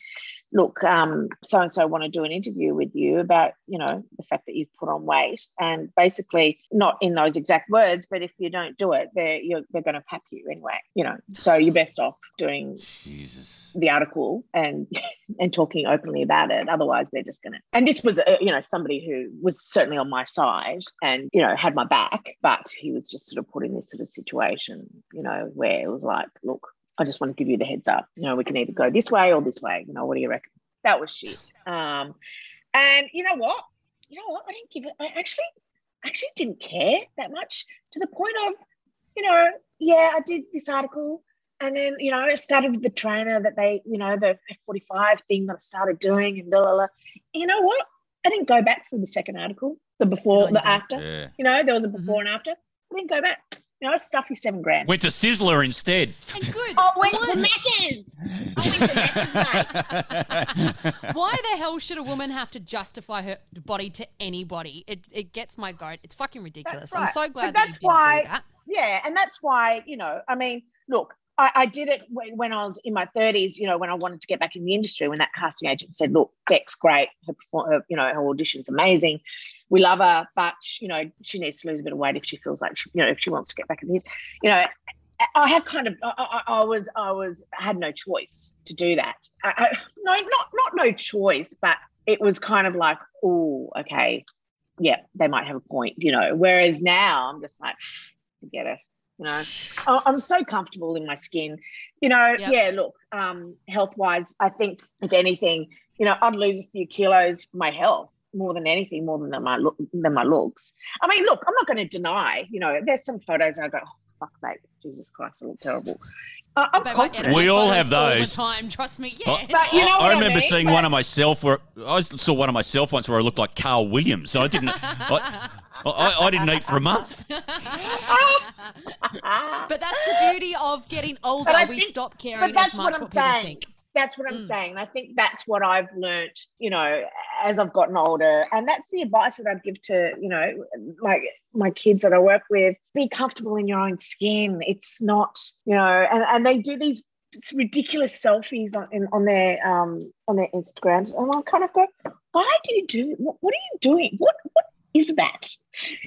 "Look, um, so and so want to do an interview with you about you know the fact that you've put on weight, and basically not in those exact words, but if you don't do it, they're you're, they're going to pap you anyway. You know, so you're best off doing Jesus. the article and and talking openly about it. Otherwise, they're just gonna. And this was, uh, you know, somebody who was certainly on my side and you know had my back, but he was just sort of put in this sort of situation, you know, where it was like, look, I just want to give you the heads up. You know, we can either go this way or this way. You know, what do you reckon? That was shit. Um, and you know what? You know what? I didn't give it. I actually, actually didn't care that much to the point of, you know, yeah, I did this article. And then, you know, I started with the trainer that they, you know, the F45 thing that I started doing and blah, blah, blah. You know what? I didn't go back for the second article, the before, the after. Yeah. You know, there was a before and after. I didn't go back. You know, stuffy seven grand. Went to Sizzler instead. And good. I went to Macca's. I went to Macca's, mate. Why the hell should a woman have to justify her body to anybody? It, it gets my goat. It's fucking ridiculous. That's I'm right. so But glad that that's didn't why, do that. Yeah, and that's why you know. I mean, look, I, I did it when, when I was in my thirties. You know, when I wanted to get back in the industry, when that casting agent said, "Look, Beck's great. Her, perform- her you know, her audition's amazing. We love her, but you know, she needs to lose a bit of weight if she feels like, she, you know, if she wants to get back in the, you know." I had kind of, I, I, I was, I was, had no choice to do that. I, I, no, not, not no choice, but it was kind of like, oh, okay, yeah, they might have a point, you know. Whereas now I'm just like, forget it. You know, I- I'm so comfortable in my skin. You know, Yep. yeah. Look, um, health wise, I think if anything, you know, I'd lose a few kilos for my health more than anything, more than my look than my looks. I mean, look, I'm not going to deny. You know, there's some photos I go, oh, fuck's sake, Jesus Christ, I look terrible. Uh, I'm Babe, confident. We all photos have all the those. time. Trust me. I- Yeah. But you know I, what I remember mean? seeing But- one of myself where I saw one of myself once where I looked like Carl Williams. And I didn't. I, I, I didn't eat for a month. but that's the beauty of getting older. We think- stop caring but that's as much what I'm what people saying. think. That's what I'm Mm. saying. I think that's what I've learnt, you know, as I've gotten older. And that's the advice that I'd give to, you know, my my kids that I work with. Be comfortable in your own skin. It's not, you know, and, and they do these ridiculous selfies on in, on their um on their Instagrams. And I kind of go, why do you do what, what are you doing? What what is that?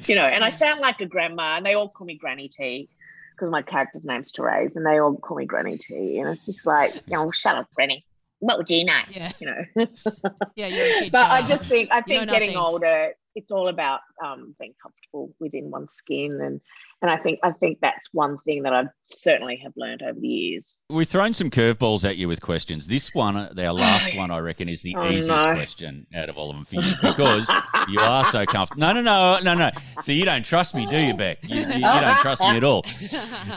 You know, and I sound like a grandma, and they all call me Granny T because my character's name's Terese, and they all call me Granny T. And it's just like, you know, shut up, Granny. What would you know? Yeah. You know. Yeah, you're a kid. but I up. just think I think getting nothing. older, it's all about um, being comfortable within one's skin, and and I think I think that's one thing that I've certainly have learned over the years. We've thrown some curveballs at you with questions. This one, uh, our last one, I reckon, is the Oh, easiest no. question out of all of them for you because you are so comfortable. No, no, no, no, no. So you don't trust me, do you, Beck? You, you, you don't trust me at all.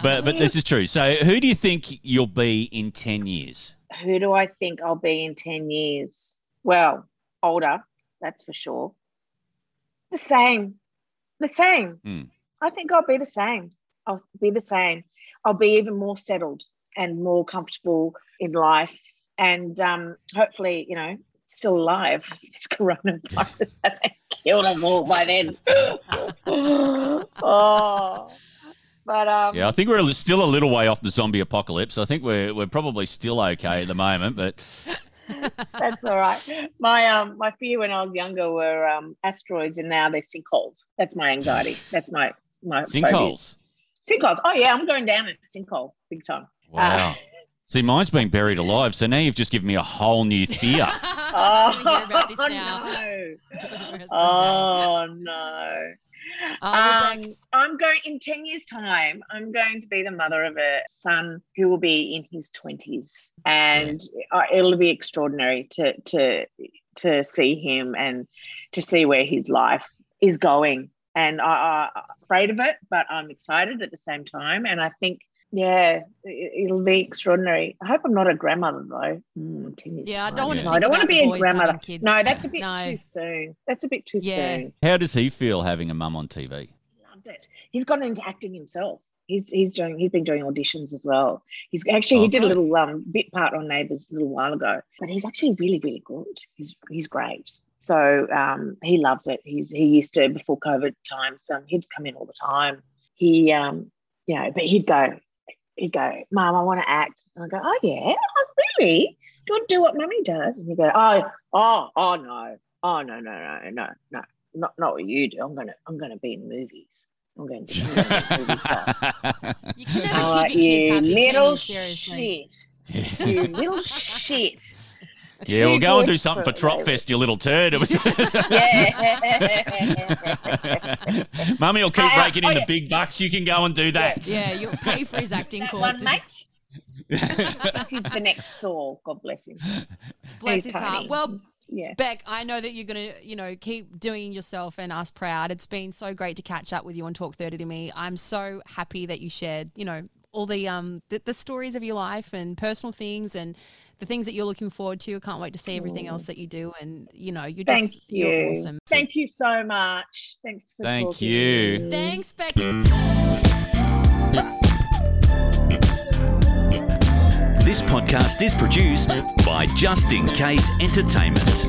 But but this is true. So who do you think you'll be in ten years? Who do I think I'll be in ten years? Well, older, that's for sure. The same, the same. Hmm. I think I'll be the same. I'll be the same. I'll be even more settled and more comfortable in life, and um, hopefully, you know, still alive. This coronavirus hasn't killed us all by then. oh, but um, Yeah, I think we're still a little way off the zombie apocalypse. I think we're we're probably still okay at the moment, but That's all right. My um my fear when I was younger were um asteroids and now they're sinkholes. That's my anxiety. That's my my phobia. sinkholes. Sinkholes. Oh yeah, I'm going down a sinkhole big time. Wow. See, mine's been buried alive, so now you've just given me a whole new fear. oh, about this no. oh no. Uh, um, I'm going in 10 years' time. I'm going to be the mother of a son who will be in his 20s, and uh, it'll be extraordinary to to to see him and to see where his life is going. And I, I'm afraid of it, but I'm excited at the same time. And I think yeah, it, will be extraordinary. I hope I'm not a grandmother though. Mm, yeah, I don't want to. No, I don't want to be a grandmother. Kids. No, that's a bit No. too soon. That's a bit too Yeah. soon. How does he feel having a mum on TV? Loves it. He's gone into acting himself. He's he's doing he's been doing auditions as well. He's actually he did a little um bit part on Neighbours a little while ago, but he's actually really really good. He's he's great. So um, he loves it. He's he used to before COVID times. Um, he'd come in all the time. He um, you know, but he'd go, he'd go, Mom, I want to act. And I go, Oh yeah, oh, really? Do you want to do what Mummy does? And he'd go, Oh, oh, oh no, oh no, no, no, no, no, not not what you do. I'm gonna I'm gonna be in movies. I'm going to, I'm be movie star. You can never keep your kids you happy. can little you? Shit. you little shit. Yeah, we'll go and do something for for Tropfest, you little turd. It was Yeah. Mummy will keep Uh, raking oh, in the yeah. big bucks. You can go and do that. Yeah, you'll pay for his acting That courses. one, mate. this is the next Thor. God bless him. Bless He's his tiny. heart. Well, Yeah. Beck, I know that you're going to, you know, keep doing yourself and us proud. It's been so great to catch up with you on Talk 30 to me. I'm so happy that you shared, you know, all the um the, the stories of your life and personal things and the things that you're looking forward to. I can't wait to see everything else that you do and you know, you're Thank just you. you're awesome. Thank you so much. Thanks for Thank talking you. Thanks, Beck. This podcast is produced by Just In Case Entertainment.